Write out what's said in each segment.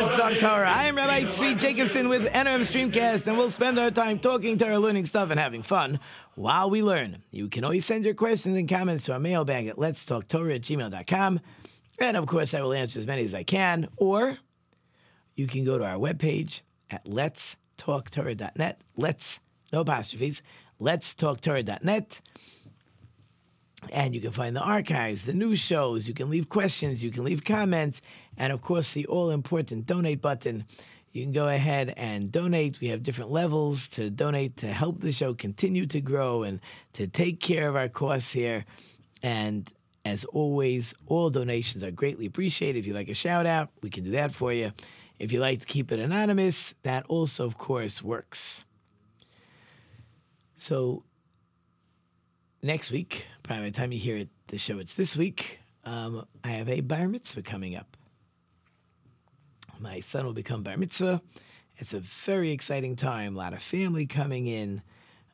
Let's Talk Torah. I am Rabbi Tzvi Jacobson with NRM Streamcast, and we'll spend our time talking Torah, learning stuff, and having fun while we learn. You can always send your questions and comments to our mailbag at letstalktorah at gmail.com. And of course, I will answer as many as I can. Or you can go to our webpage at letstalktorah.net. Let's, no apostrophes, letstalktorah.net. And you can find the archives, the news shows. You can leave questions. You can leave comments. And of course, the all important donate button. You can go ahead and donate. We have different levels to donate to help the show continue to grow and to take care of our costs here. And as always, all donations are greatly appreciated. If you like a shout out, we can do that for you. If you like to keep it anonymous, that also, of course, works. So next week, by the time you hear it, the show it's this week, um, I have a bar mitzvah coming up. My son will become bar mitzvah. It's a very exciting time. A lot of family coming in,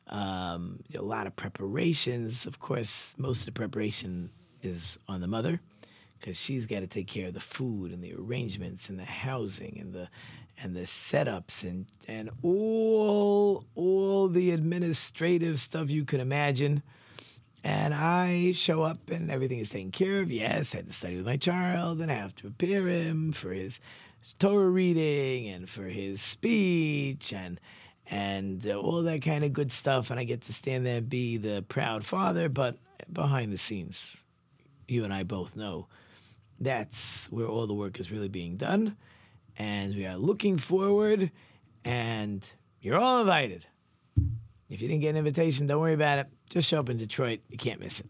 um, a lot of preparations. Of course, most of the preparation is on the mother because she's got to take care of the food and the arrangements and the housing and the and the setups and and all all the administrative stuff you can imagine. And I show up and everything is taken care of. Yes, I had to study with my child and I have to prepare him for his Torah reading and for his speech and and all that kind of good stuff. And I get to stand there and be the proud father, but behind the scenes, you and I both know that's where all the work is really being done. And we are looking forward, and you're all invited. If you didn't get an invitation, don't worry about it. Just show up in Detroit. You can't miss it.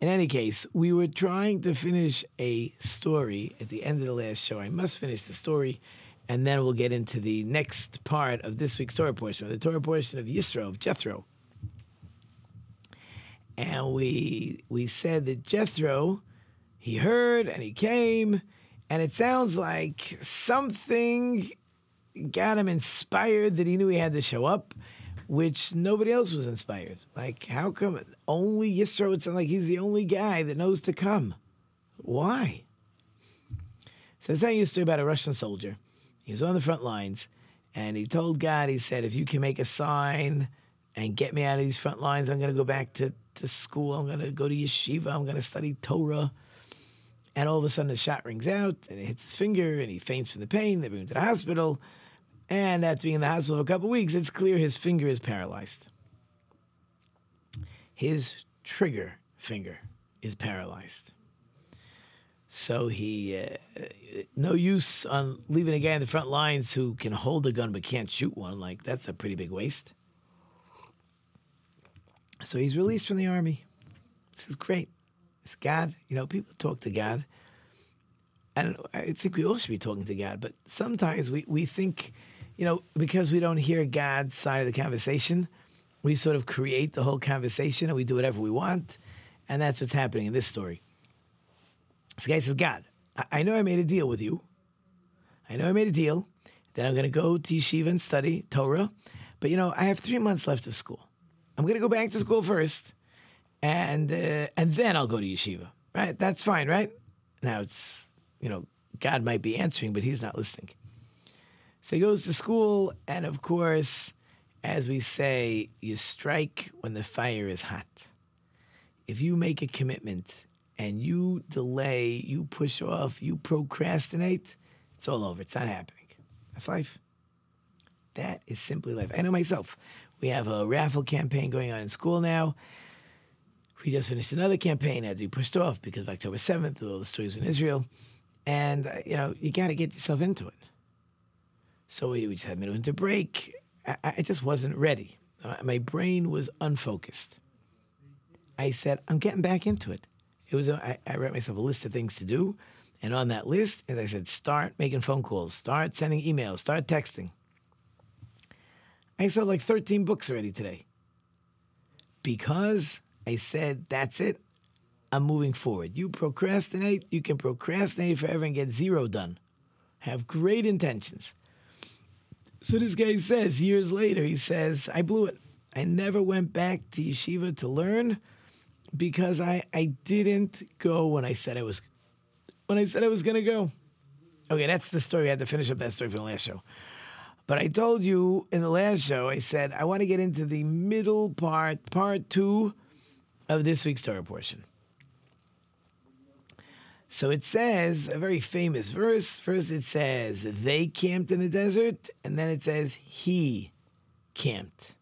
In any case, we were trying to finish a story at the end of the last show. I must finish the story, and then we'll get into the next part of this week's Torah portion, the Torah portion of Yisro, of Jethro. And we we said that Jethro, he heard and he came, and it sounds like something got him inspired that he knew he had to show up which nobody else was inspired. Like, how come only Yisro? would sound like he's the only guy that knows to come. Why? So it's telling you a story about a Russian soldier. He was on the front lines, and he told God, he said, if you can make a sign and get me out of these front lines, I'm going to go back to, to school. I'm going to go to yeshiva. I'm going to study Torah. And all of a sudden, the shot rings out, and it hits his finger, and he faints from the pain. They bring him to the hospital. And after being in the hospital for a couple weeks, it's clear his finger is paralyzed. His trigger finger is paralyzed. So he, uh, no use on leaving a guy in the front lines who can hold a gun but can't shoot one. Like, that's a pretty big waste. So he's released from the army. This is great. It's God. You know, people talk to God. And I think we all should be talking to God, but sometimes we, we think you know, because we don't hear God's side of the conversation, we sort of create the whole conversation and we do whatever we want. And that's what's happening in this story. This guy says, God, I, know I made a deal with you. I know I made a deal that I'm going to go to yeshiva and study Torah. But, you know, I have three months left of school. I'm going to go back to school first, and uh, and then I'll go to yeshiva. Right? That's fine, right? Now it's, you know, God might be answering, but he's not listening. So he goes to school, and of course, as we say, you strike when the fire is hot. If you make a commitment and you delay, you push off, you procrastinate, it's all over. It's not happening. That's life. That is simply life. I know myself. We have a raffle campaign going on in school now. We just finished another campaign, to be pushed off because of October 7th, all the stories in Israel. And, uh, you know, you got to get yourself into it. So we, just had winter break. I, I just wasn't ready. Uh, my brain was unfocused. I said, I'm getting back into it. It was a, I, I wrote myself a list of things to do. And on that list, as I said, start making phone calls, start sending emails, start texting. I sold like 13 books already today because I said, that's it. I'm moving forward. You procrastinate, you can procrastinate forever and get zero done. Have great intentions. So this guy says, years later, he says, I blew it. I never went back to yeshiva to learn because I, I didn't go when I said I was when I said I was gonna go. Okay, that's the story. I had to finish up that story from the last show. But I told you in the last show, I said I want to get into the middle part, part two of this week's Torah portion. So it says a very famous verse. First, it says they camped in the desert, and then it says he camped.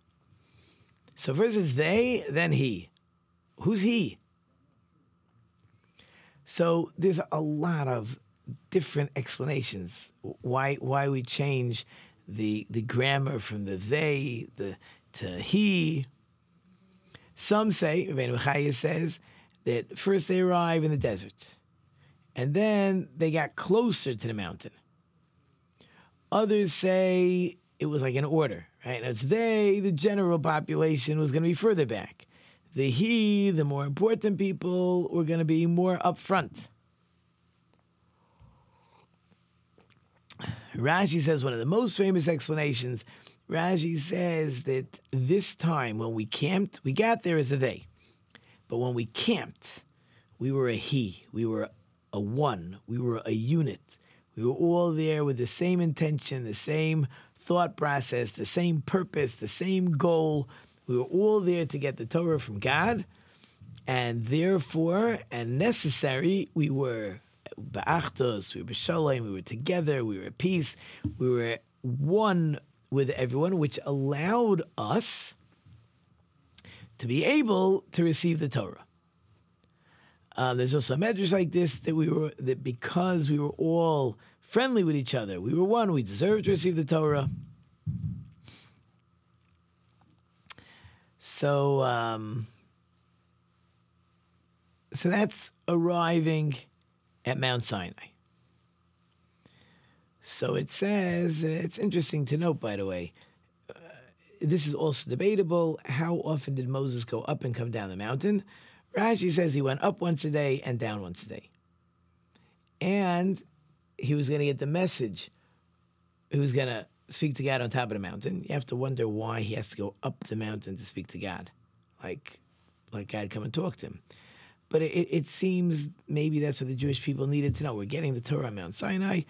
So first it's they, then he. Who's he? So there's a lot of different explanations why why we change the the grammar from the they the to he. Some say, Rabbeinu Bachya says that first they arrive in the desert, and then they got closer to the mountain. Others say it was like an order, right? As they, the general population, was going to be further back. The he, the more important people, were going to be more up front. Rashi says one of the most famous explanations. Rashi says that this time when we camped, we got there as a they. But when we camped, we were a he, we were a one, we were a unit. We were all there with the same intention, the same thought process, the same purpose, the same goal. We were all there to get the Torah from God, and therefore, and necessary, we were ba'achdus, we were b'shalom, we were together, we were at peace, we were one with everyone, which allowed us to be able to receive the Torah. Uh, there's also a medrash like this that we were that because we were all friendly with each other, we were one. We deserved to receive the Torah. So, um, so that's arriving at Mount Sinai. So it says, it's interesting to note, by the way, uh, this is also debatable. How often did Moses go up and come down the mountain? Rashi says he went up once a day and down once a day. And he was going to get the message. He was going to speak to God on top of the mountain. You have to wonder why he has to go up the mountain to speak to God, like, like God come and talk to him. But it, it seems maybe that's what the Jewish people needed to know. We're getting the Torah on Mount Sinai.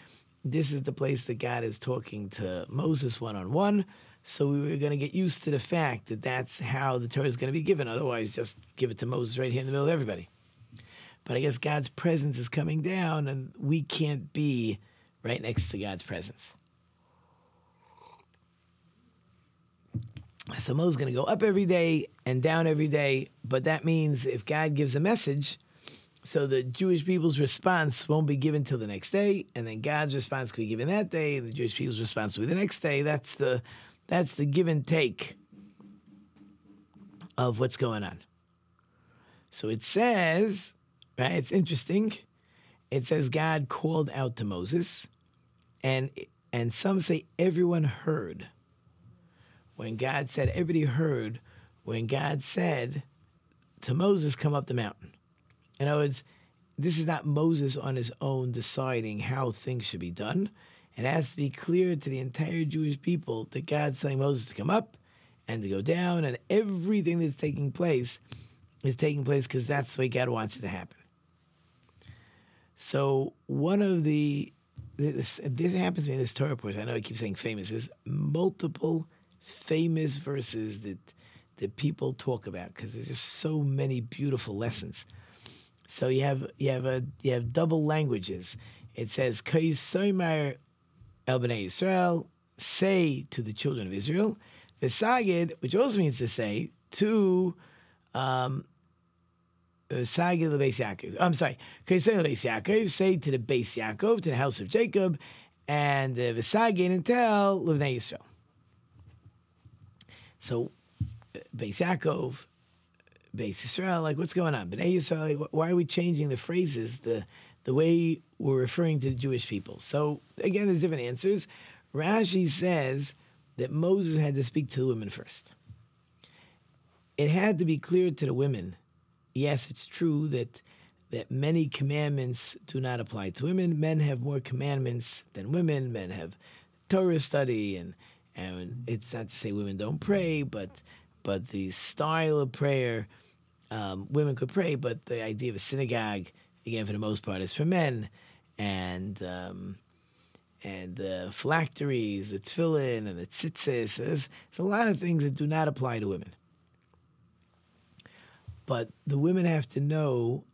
This is the place that God is talking to Moses one on one. So we were going to get used to the fact that that's how the Torah is going to be given. Otherwise, just give it to Moses right here in the middle of everybody. But I guess God's presence is coming down, and we can't be right next to God's presence. So Moses is going to go up every day and down every day, but that means if God gives a message, so the Jewish people's response won't be given till the next day, and then God's response can be given that day, and the Jewish people's response will be the next day. That's the that's the give and take of what's going on. So it says, right? It's interesting. It says God called out to Moses, and and some say everyone heard when God said, everybody heard when God said to Moses, come up the mountain. In other words, this is not Moses on his own deciding how things should be done. It has to be clear to the entire Jewish people that God's telling Moses to come up and to go down, and everything that's taking place is taking place because that's the way God wants it to happen. So one of the this, this happens to me in this Torah portion. I know I keep saying famous. Is multiple famous verses that that people talk about because there's just so many beautiful lessons. So you have you have a you have double languages. It says Kaisomer El Israel, say to the children of Israel, Vesagid, which also means to say to um, Sagid the Beis Yaakov. I'm sorry, Kaisomer the Yaakov, say to the Beis Yaakov, to the house of Jacob, and Vesagid and tell Livnei Israel. So, Beis Yaakov, Beis Israel, like what's going on? Bnei Israel, why are we changing the phrases, the the way we're referring to the Jewish people. So again, there's different answers. Rashi says that Moses had to speak to the women first. It had to be clear to the women. Yes, it's true that that many commandments do not apply to women. Men have more commandments than women. Men have Torah study, and and it's not to say women don't pray, but but the style of prayer, um, women could pray, but the idea of a synagogue, again, for the most part, is for men, and um, and the phylacteries, the tefillin, and the tzitzis. There's, there's a lot of things that do not apply to women. But the women have to know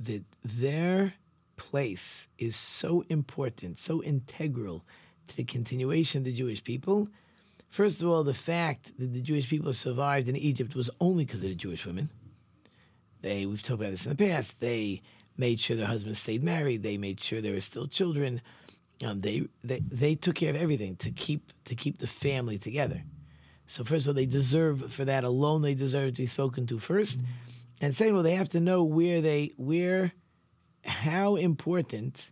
that their place is so important, so integral to the continuation of the Jewish people. First of all, the fact that the Jewish people survived in Egypt was only because of the Jewish women. They, we've talked about this in the past, they made sure their husbands stayed married, they made sure there were still children. Um, they, they they took care of everything to keep to keep the family together. So first of all, they deserve for that alone. They deserve to be spoken to first, and second of all, they have to know where they where how important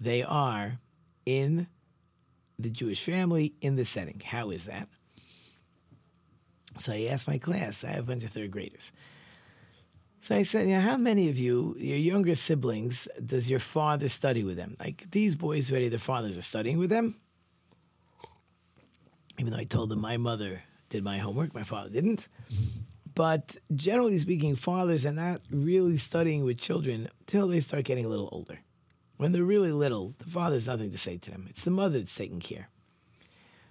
they are in the Jewish family in the setting. How is that? So I asked my class. I have a bunch of third graders. So I said, you know, how many of you, your younger siblings, does your father study with them? Like these boys already, their fathers are studying with them. Even though I told them my mother did my homework, my father didn't. But generally speaking, fathers are not really studying with children until they start getting a little older. When they're really little, the father has nothing to say to them. It's the mother that's taking care.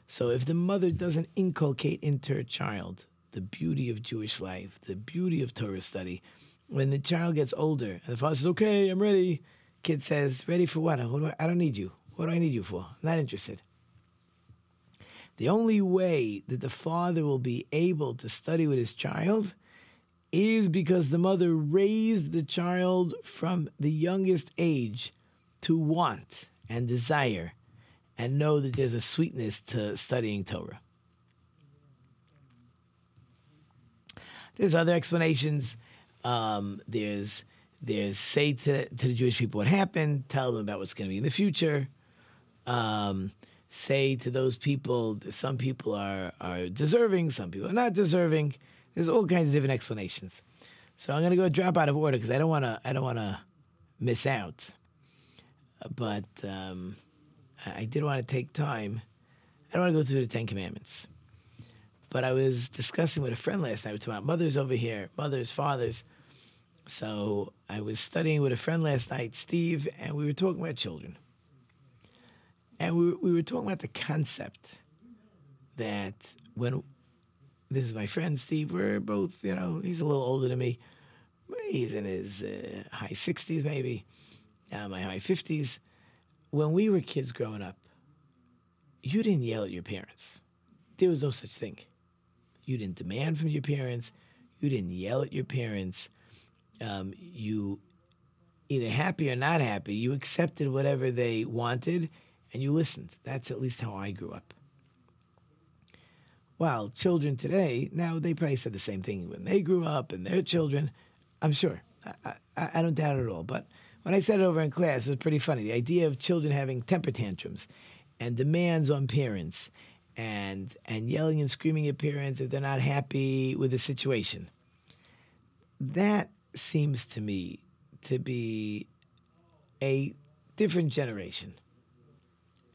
So if the mother doesn't inculcate into her child the beauty of Jewish life, the beauty of Torah study. When the child gets older and the father says, "Okay, I'm ready," kid says, "Ready for what? what do I, I don't need you. What do I need you for? I'm not interested." The only way that the father will be able to study with his child is because the mother raised the child from the youngest age to want and desire and know that there's a sweetness to studying Torah. There's other explanations. Um, there's there's say to, to the Jewish people what happened, tell them about what's going to be in the future. Um, say to those people, some people are are deserving, some people are not deserving. There's all kinds of different explanations. So I'm going to go drop out of order because I don't want to I don't want to miss out. But um, I did want to take time. I don't want to go through the Ten Commandments. But I was discussing with a friend last night. About mothers over here, mothers, fathers. So I was studying with a friend last night, Steve, and we were talking about children. And we, we were talking about the concept that when this is my friend Steve, we're both, you know, he's a little older than me. He's in his uh, high 60s, maybe, uh, my high 50s. When we were kids growing up, you didn't yell at your parents. There was no such thing. You didn't demand from your parents. You didn't yell at your parents. Um, you, either happy or not happy, you accepted whatever they wanted and you listened. That's at least how I grew up. While children today, now they probably said the same thing when they grew up and their children. I'm sure. I, I, I don't doubt it at all. But when I said it over in class, it was pretty funny. The idea of children having temper tantrums and demands on parents and and yelling and screaming at parents if they're not happy with the situation. That seems to me to be a different generation.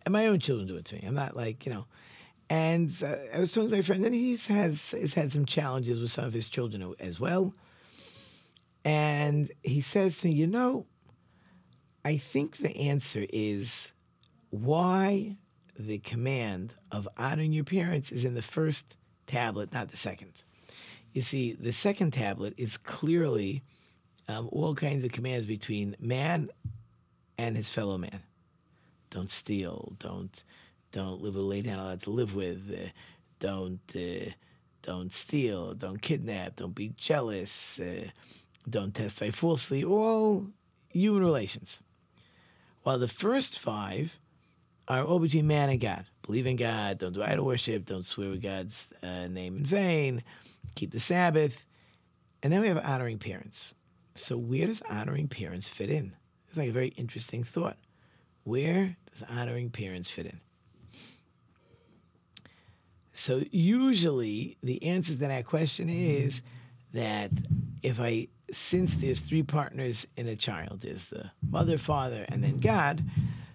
And my own children do it to me. I'm not like, you know. And uh, I was talking to my friend, and he has, has had some challenges with some of his children as well. And he says to me, You know, I think the answer is why the command of honoring your parents is in the first tablet, not the second. You see, the second tablet is clearly um, all kinds of commands between man and his fellow man. Don't steal. Don't don't live with a lady not allowed to live with. Uh, don't uh, don't steal. Don't kidnap. Don't be jealous. Uh, don't testify falsely. All human relations. While the first five are all between man and God. Believe in God, don't do idol worship, don't swear with God's uh, name in vain, keep the Sabbath. And then we have honoring parents. So, where does honoring parents fit in? It's like a very interesting thought. Where does honoring parents fit in? So usually the answer to that question is that if I since there's three partners in a child, there's the mother, father, and then God.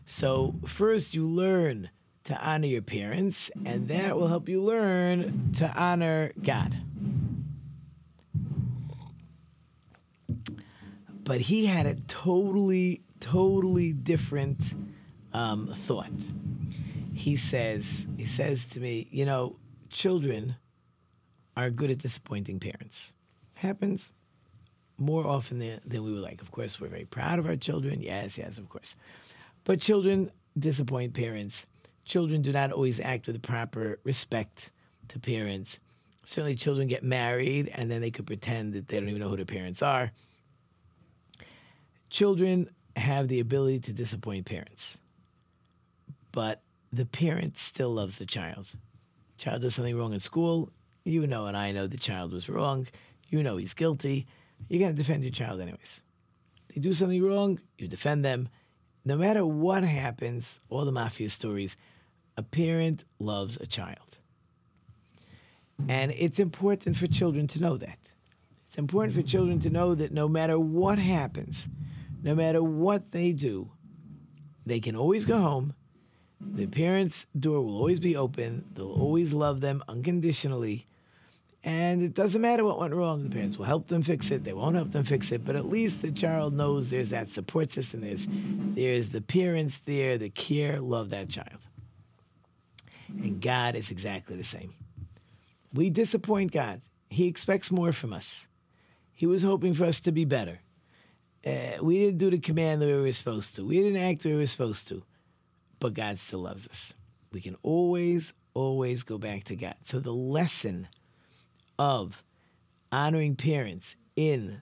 So first you learn to honor your parents, and that will help you learn to honor God. But he had a totally, totally different um, thought. He says, he says to me, you know, children are good at disappointing parents. Happens more often than, than we would like. Of course, we're very proud of our children. Yes, yes, of course. But children disappoint parents. Children do not always act with proper respect to parents. Certainly, children get married and then they could pretend that they don't even know who their parents are. Children have the ability to disappoint parents, but the parent still loves the child. Child does something wrong in school, you know and I know the child was wrong. You know he's guilty. You're going to defend your child anyways. They do something wrong, you defend them. No matter what happens, all the mafia stories, a parent loves a child. And it's important for children to know that. It's important for children to know that no matter what happens, no matter what they do, they can always go home. The parents' door will always be open. They'll always love them unconditionally. And it doesn't matter what went wrong. The parents will help them fix it. They won't help them fix it. But at least the child knows there's that support system. There's, there's the parents there the care, love that child. And God is exactly the same. We disappoint God. He expects more from us. He was hoping for us to be better. Uh, we didn't do the command that we were supposed to. We didn't act the way we were supposed to. But God still loves us. We can always, always go back to God. So the lesson of honoring parents in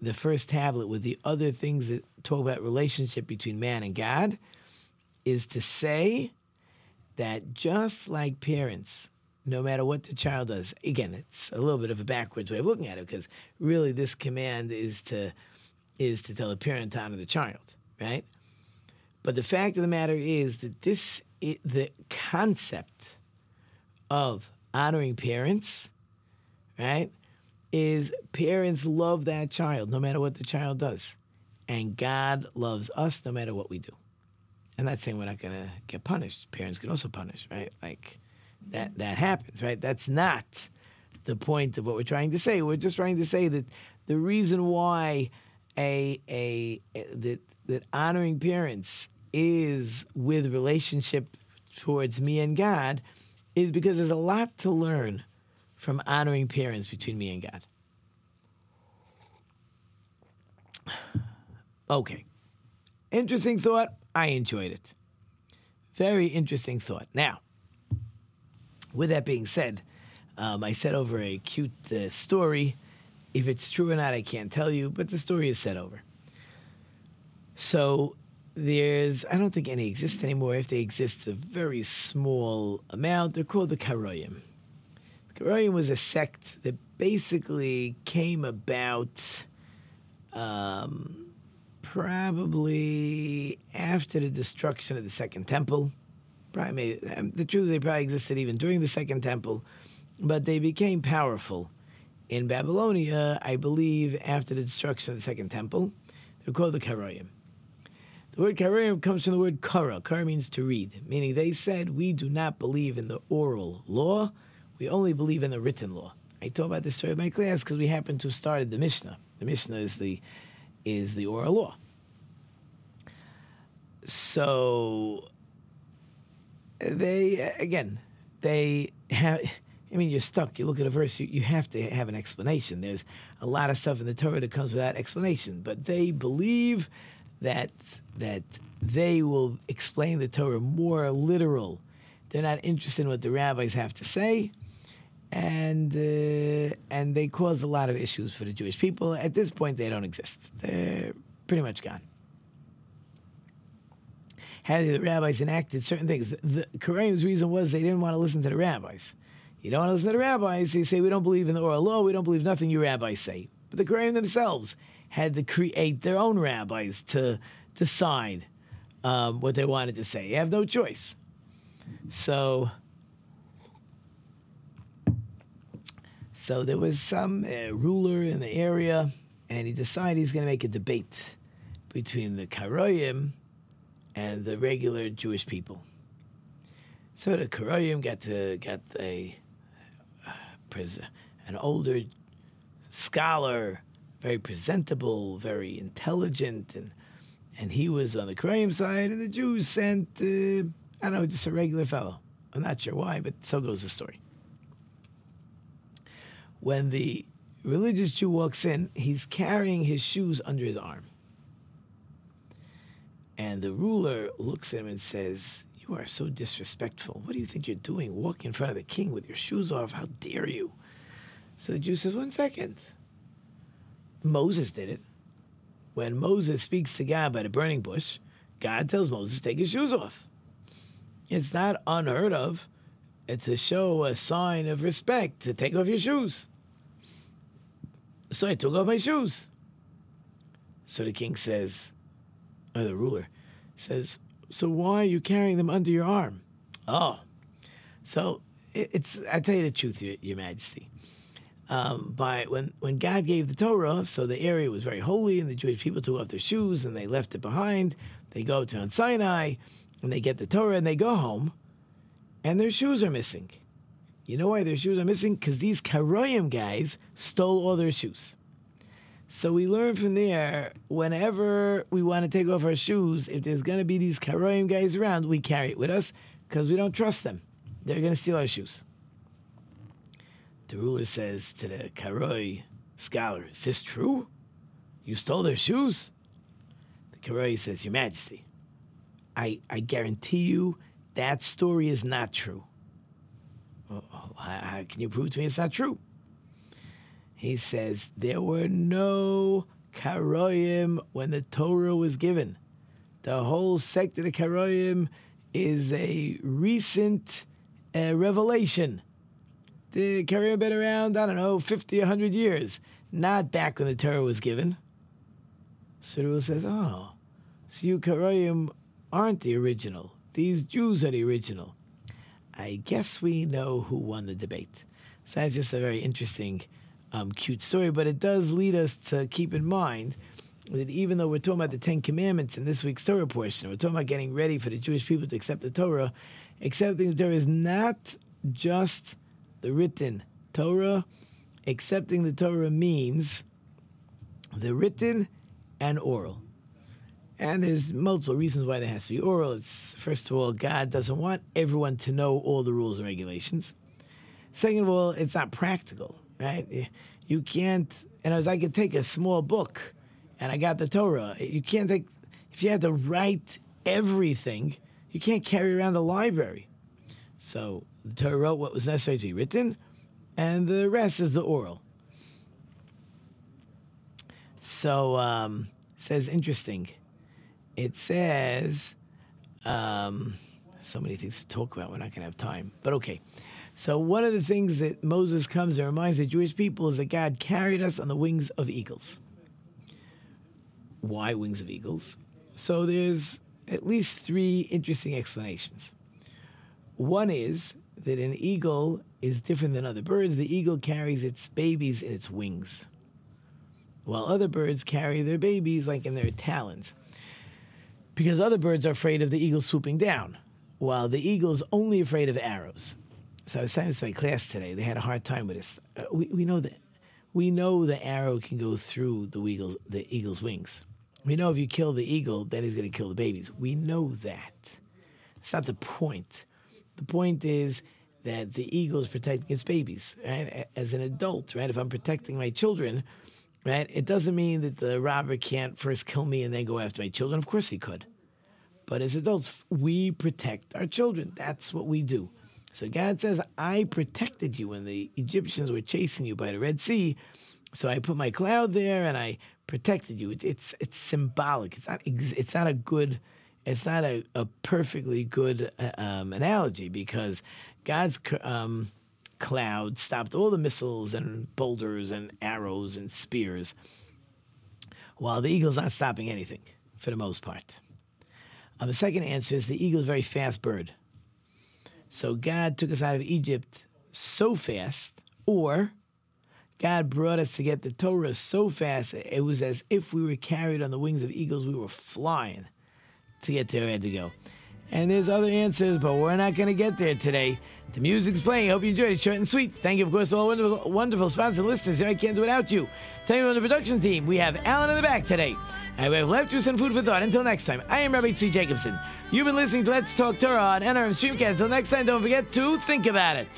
the first tablet with the other things that talk about relationship between man and God is to say that just like parents, no matter what the child does, again, it's a little bit of a backwards way of looking at it because really this command is to is to tell the parent to honor the child, right? But the fact of the matter is that this the concept of honoring parents, right, is parents love that child no matter what the child does, and God loves us no matter what we do. I'm not saying we're not going to get punished. Parents can also punish, right? Like that that happens, right? That's not the point of what we're trying to say. We're just trying to say that the reason why a a, a that that honoring parents is with relationship towards me and God is because there's a lot to learn from honoring parents between me and God. Okay. Interesting thought. I enjoyed it. Very interesting thought. Now, with that being said, um, I said over a cute uh, story. If it's true or not, I can't tell you, but the story is said over. So there's, I don't think any exist anymore. If they exist, a very small amount. They're called the Karoyim. Karoyim was a sect that basically came about um, probably after the destruction of the Second Temple. Probably, um, the truth is, they probably existed even during the Second Temple, but they became powerful in Babylonia, I believe, after the destruction of the Second Temple. They're called the Karoyim. The word Karoyim comes from the word Kara. Kara means to read, meaning they said, We do not believe in the oral law, we only believe in the written law. I talk about this story in my class because we happen to have started the Mishnah. The Mishnah is the is the oral law. So they again they have I mean, you're stuck. You look at a verse, you, you have to have an explanation. There's a lot of stuff in the Torah that comes without explanation, but they believe that that they will explain the Torah more literal. They're not interested in what the rabbis have to say, and uh, and they caused a lot of issues for the Jewish people. At this point, they don't exist. They're pretty much gone. Had the rabbis enacted certain things, the, Karoyim's reason was they didn't want to listen to the rabbis. You don't want to listen to the rabbis. They say we don't believe in the oral law. We don't believe nothing you rabbis say. But the Kareem themselves had to create their own rabbis to decide um, what they wanted to say. You have no choice. So, so there was some uh, ruler in the area, and he decided he's going to make a debate between the Karoyim and the regular Jewish people. So the Karoyim got to got a an older scholar, very presentable, very intelligent, and and he was on the Karoyim side, and the Jews sent uh, I don't know just a regular fellow. I'm not sure why, but so goes the story. When the religious Jew walks in, he's carrying his shoes under his arm. And the ruler looks at him and says, You are so disrespectful. What do you think you're doing walking in front of the king with your shoes off? How dare you? So the Jew says, One second. Moses did it. When Moses speaks to God by the burning bush, God tells Moses, Take his shoes off. It's not unheard of to show a sign of respect to take off your shoes. So I took off my shoes. So the king says, or the ruler says, So why are you carrying them under your arm? Oh, so it's, I tell you the truth, Your, your Majesty. Um, by when, when God gave the Torah, so the area was very holy, and the Jewish people took off their shoes and they left it behind. They go to Mount Sinai and they get the Torah and they go home, and their shoes are missing. You know why their shoes are missing? Because these Karoyim guys stole all their shoes. So we learn from there, whenever we want to take off our shoes, if there's going to be these Karoyim guys around, we carry it with us because we don't trust them. They're going to steal our shoes. The ruler says to the Karoi scholar, Is this true? You stole their shoes? The Karoi says, Your Majesty, I, I guarantee you that story is not true. How can you prove to me it's not true? He says there were no Karoyim when the Torah was given. The whole sect of the Karoyim is a recent uh, revelation. The Karoyim been around, I don't know, 50, 100 years, not back when the Torah was given. So says, oh, so you Karoyim aren't the original. These Jews are the original. I guess we know who won the debate. So that's just a very interesting um, cute story, but it does lead us to keep in mind that even though we're talking about the Ten Commandments in this week's Torah portion, we're talking about getting ready for the Jewish people to accept the Torah, accepting the Torah is not just the written Torah. Accepting the Torah means the written and oral. And there's multiple reasons why there has to be oral. It's first of all, God doesn't want everyone to know all the rules and regulations. Second of all, it's not practical right? You can't, and as I could take a small book and I got the Torah. You can't take, if you have to write everything, you can't carry around the library. So the Torah wrote what was necessary to be written, and the rest is the oral. So um, says interesting. It says um, so many things to talk about. We're not going to have time, but okay. So one of the things that Moses comes and reminds the Jewish people is that God carried us on the wings of eagles. Why wings of eagles? So there's at least three interesting explanations. One is that an eagle is different than other birds. The eagle carries its babies in its wings, while other birds carry their babies like in their talons. Because other birds are afraid of the eagle swooping down, while the eagle is only afraid of arrows. So I was saying this to my class today. They had a hard time with this. Uh, we, we know that we know the arrow can go through the eagle, the eagle's wings. We know if you kill the eagle, then he's going to kill the babies. We know that. It's not the point. The point is that the eagle is protecting its babies. Right? As an adult, right? If I'm protecting my children, right? It doesn't mean that the robber can't first kill me and then go after my children. Of course he could. But as adults, we protect our children. That's what we do. So God says, I protected you when the Egyptians were chasing you by the Red Sea. So I put my cloud there and I protected you. It's it's, symbolic. It's not it's not a good it's not a, a perfectly good uh, um, analogy because God's um, cloud stopped all the missiles and boulders and arrows and spears, while the eagle's not stopping anything for the most part. Um, the second answer is the eagle is a very fast bird. So God took us out of Egypt so fast, or God brought us to get the Torah so fast, it was as if we were carried on the wings of eagles. We were flying to get to where we had to go. And there's other answers, but we're not going to get there today. The music's playing. Hope you enjoyed it. Short and sweet. Thank you, of course, to all wonderful, wonderful sponsors and listeners. Here I can't do without you. Tell you on the production team, we have Alan in the back today. And we have left you some food for thought. Until next time, I am Rabbi Tzvi Jacobson. You've been listening to Let's Talk Torah on NRM Streamcast. Until next time, don't forget to think about it.